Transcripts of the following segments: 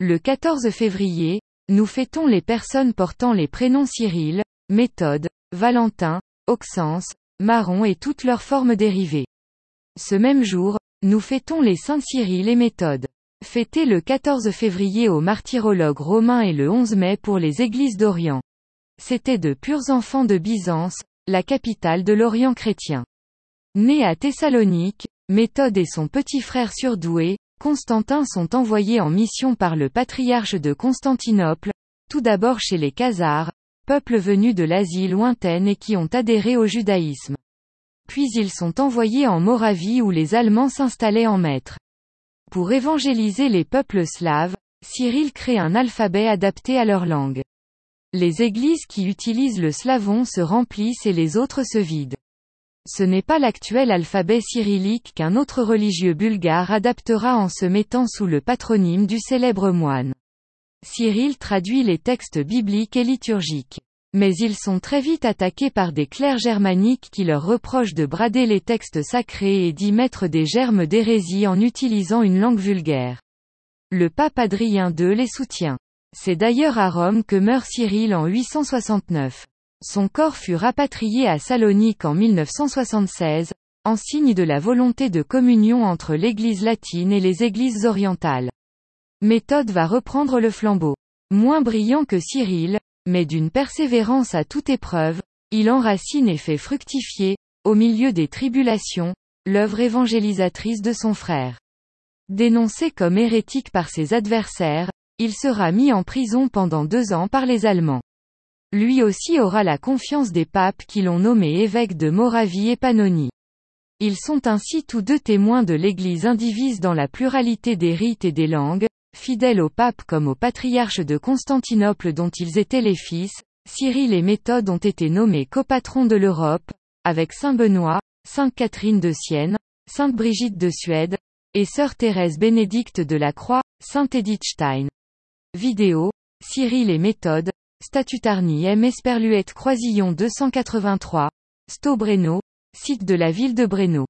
Le 14 février, nous fêtons les personnes portant les prénoms Cyril, Méthode, Valentin, Auxence, Marron et toutes leurs formes dérivées. Ce même jour, nous fêtons les saints Cyril et Méthode. Fêté le 14 février au martyrologue romain et le 11 mai pour les églises d'Orient. C'étaient de purs enfants de Byzance, la capitale de l'Orient chrétien. Né à Thessalonique, Méthode et son petit frère surdoué, Constantin sont envoyés en mission par le patriarche de Constantinople, tout d'abord chez les Khazars, peuple venu de l'Asie lointaine et qui ont adhéré au judaïsme. Puis ils sont envoyés en Moravie où les Allemands s'installaient en maître. Pour évangéliser les peuples slaves, Cyril crée un alphabet adapté à leur langue. Les églises qui utilisent le slavon se remplissent et les autres se vident. Ce n'est pas l'actuel alphabet cyrillique qu'un autre religieux bulgare adaptera en se mettant sous le patronyme du célèbre moine. Cyril traduit les textes bibliques et liturgiques. Mais ils sont très vite attaqués par des clercs germaniques qui leur reprochent de brader les textes sacrés et d'y mettre des germes d'hérésie en utilisant une langue vulgaire. Le pape Adrien II les soutient. C'est d'ailleurs à Rome que meurt Cyril en 869. Son corps fut rapatrié à Salonique en 1976, en signe de la volonté de communion entre l'Église latine et les églises orientales. Méthode va reprendre le flambeau. Moins brillant que Cyril, mais d'une persévérance à toute épreuve, il enracine et fait fructifier, au milieu des tribulations, l'œuvre évangélisatrice de son frère. Dénoncé comme hérétique par ses adversaires, il sera mis en prison pendant deux ans par les Allemands. Lui aussi aura la confiance des papes qui l'ont nommé évêque de Moravie et Pannonie. Ils sont ainsi tous deux témoins de l'Église indivise dans la pluralité des rites et des langues, fidèles au pape comme au patriarche de Constantinople dont ils étaient les fils, Cyril et Méthode ont été nommés copatrons de l'Europe, avec Saint Benoît, Sainte Catherine de Sienne, Sainte Brigitte de Suède, et Sœur Thérèse Bénédicte de la Croix, Sainte Edith Stein. Vidéo, Cyril et Méthode, Statutarni M. Esperluette Croisillon 283, Sto Breno, site de la ville de Breno.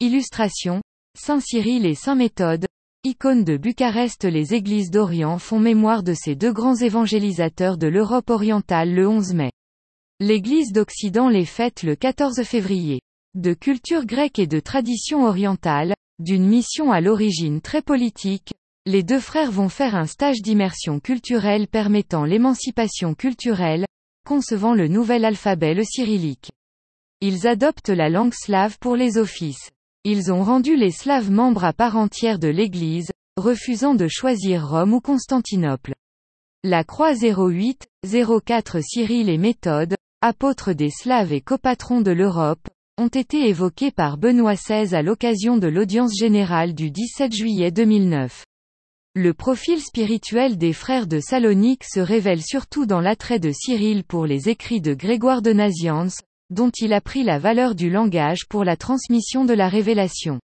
Illustration, Saint Cyril et Saint Méthode, icône de Bucarest Les églises d'Orient font mémoire de ces deux grands évangélisateurs de l'Europe orientale le 11 mai. L'église d'Occident les fête le 14 février. De culture grecque et de tradition orientale, d'une mission à l'origine très politique, les deux frères vont faire un stage d'immersion culturelle permettant l'émancipation culturelle, concevant le nouvel alphabet le cyrillique. Ils adoptent la langue slave pour les offices. Ils ont rendu les Slaves membres à part entière de l'Église, refusant de choisir Rome ou Constantinople. La croix 08, 04 Cyril et Méthode, apôtres des Slaves et copatrons de l'Europe, ont été évoqués par Benoît XVI à l'occasion de l'audience générale du 17 juillet 2009. Le profil spirituel des frères de Salonique se révèle surtout dans l'attrait de Cyril pour les écrits de Grégoire de Nazianze, dont il a pris la valeur du langage pour la transmission de la révélation.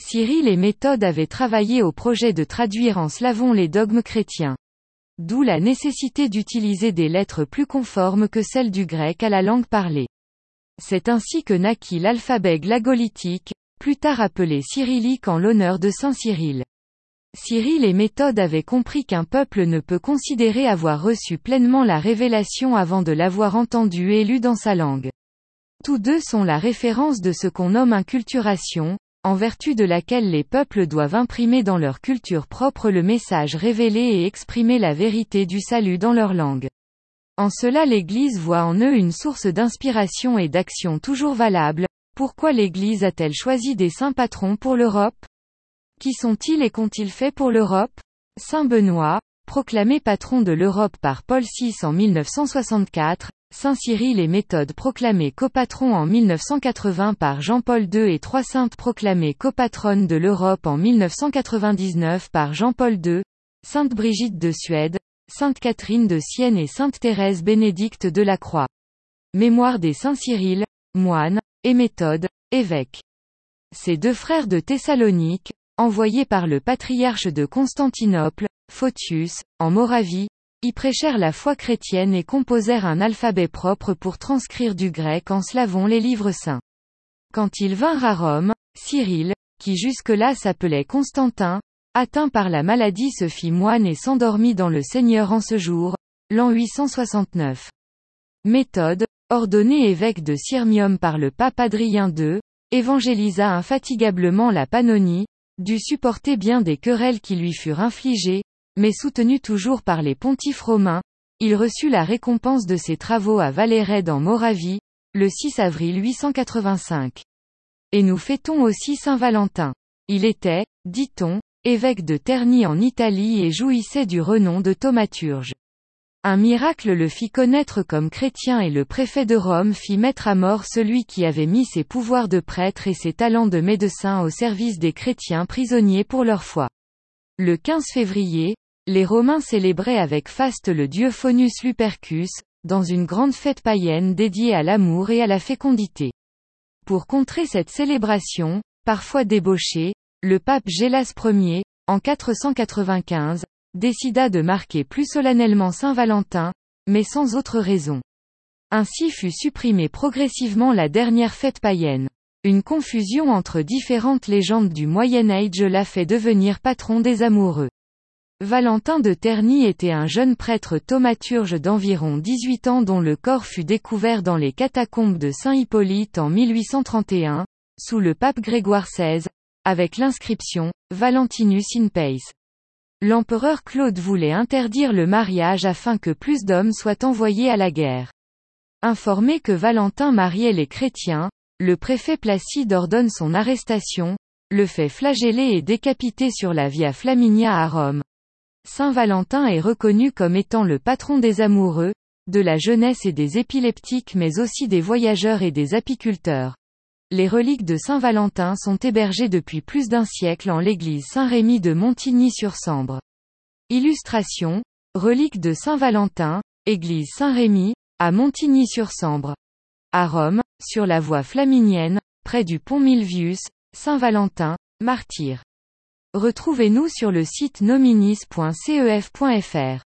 Cyril et Méthode avaient travaillé au projet de traduire en slavon les dogmes chrétiens. D'où la nécessité d'utiliser des lettres plus conformes que celles du grec à la langue parlée. C'est ainsi que naquit l'alphabet glagolitique, plus tard appelé cyrillique en l'honneur de Saint Cyril. Cyril et Méthode avaient compris qu'un peuple ne peut considérer avoir reçu pleinement la révélation avant de l'avoir entendue et lue dans sa langue. Tous deux sont la référence de ce qu'on nomme inculturation, en vertu de laquelle les peuples doivent imprimer dans leur culture propre le message révélé et exprimer la vérité du salut dans leur langue. En cela l'Église voit en eux une source d'inspiration et d'action toujours valable, pourquoi l'Église a-t-elle choisi des saints patrons pour l'Europe? Qui sont-ils et qu'ont-ils fait pour l'Europe? Saint Benoît, proclamé patron de l'Europe par Paul VI en 1964, Saint Cyril et Méthode proclamés copatron en 1980 par Jean-Paul II et trois saintes proclamées copatronnes de l'Europe en 1999 par Jean-Paul II, Sainte Brigitte de Suède, Sainte Catherine de Sienne et Sainte Thérèse Bénédicte de la Croix. Mémoire des Saints Cyril, moine, et Méthode, évêque. Ces deux frères de Thessalonique, envoyés par le patriarche de Constantinople, Photius, en Moravie, y prêchèrent la foi chrétienne et composèrent un alphabet propre pour transcrire du grec en slavon les livres saints. Quand ils vinrent à Rome, Cyril, qui jusque-là s'appelait Constantin, atteint par la maladie se fit moine et s'endormit dans le Seigneur en ce jour, l'an 869. Méthode, ordonné évêque de Sirmium par le pape Adrien II, évangélisa infatigablement la Pannonie, dut supporter bien des querelles qui lui furent infligées, mais soutenu toujours par les pontifes romains, il reçut la récompense de ses travaux à Valérède en Moravie, le 6 avril 885. Et nous fêtons aussi Saint Valentin. Il était, dit-on, évêque de Terni en Italie et jouissait du renom de thaumaturge. Un miracle le fit connaître comme chrétien et le préfet de Rome fit mettre à mort celui qui avait mis ses pouvoirs de prêtre et ses talents de médecin au service des chrétiens prisonniers pour leur foi. Le 15 février, les Romains célébraient avec faste le dieu Faunus Lupercus, dans une grande fête païenne dédiée à l'amour et à la fécondité. Pour contrer cette célébration, parfois débauchée, le pape Gélas Ier, en 495, décida de marquer plus solennellement Saint-Valentin, mais sans autre raison. Ainsi fut supprimée progressivement la dernière fête païenne. Une confusion entre différentes légendes du Moyen Âge l'a fait devenir patron des amoureux. Valentin de Terny était un jeune prêtre thaumaturge d'environ 18 ans dont le corps fut découvert dans les catacombes de Saint-Hippolyte en 1831, sous le pape Grégoire XVI, avec l'inscription, Valentinus in Pace. L'empereur Claude voulait interdire le mariage afin que plus d'hommes soient envoyés à la guerre. Informé que Valentin mariait les chrétiens, le préfet Placide ordonne son arrestation, le fait flageller et décapiter sur la Via Flaminia à Rome. Saint Valentin est reconnu comme étant le patron des amoureux, de la jeunesse et des épileptiques mais aussi des voyageurs et des apiculteurs. Les reliques de Saint Valentin sont hébergées depuis plus d'un siècle en l'église Saint-Rémy de Montigny-sur-Sambre. Illustration, reliques de Saint Valentin, église Saint-Rémy, à Montigny-sur-Sambre. À Rome, sur la voie flaminienne, près du pont Milvius, Saint Valentin, martyr. Retrouvez-nous sur le site nominis.cef.fr.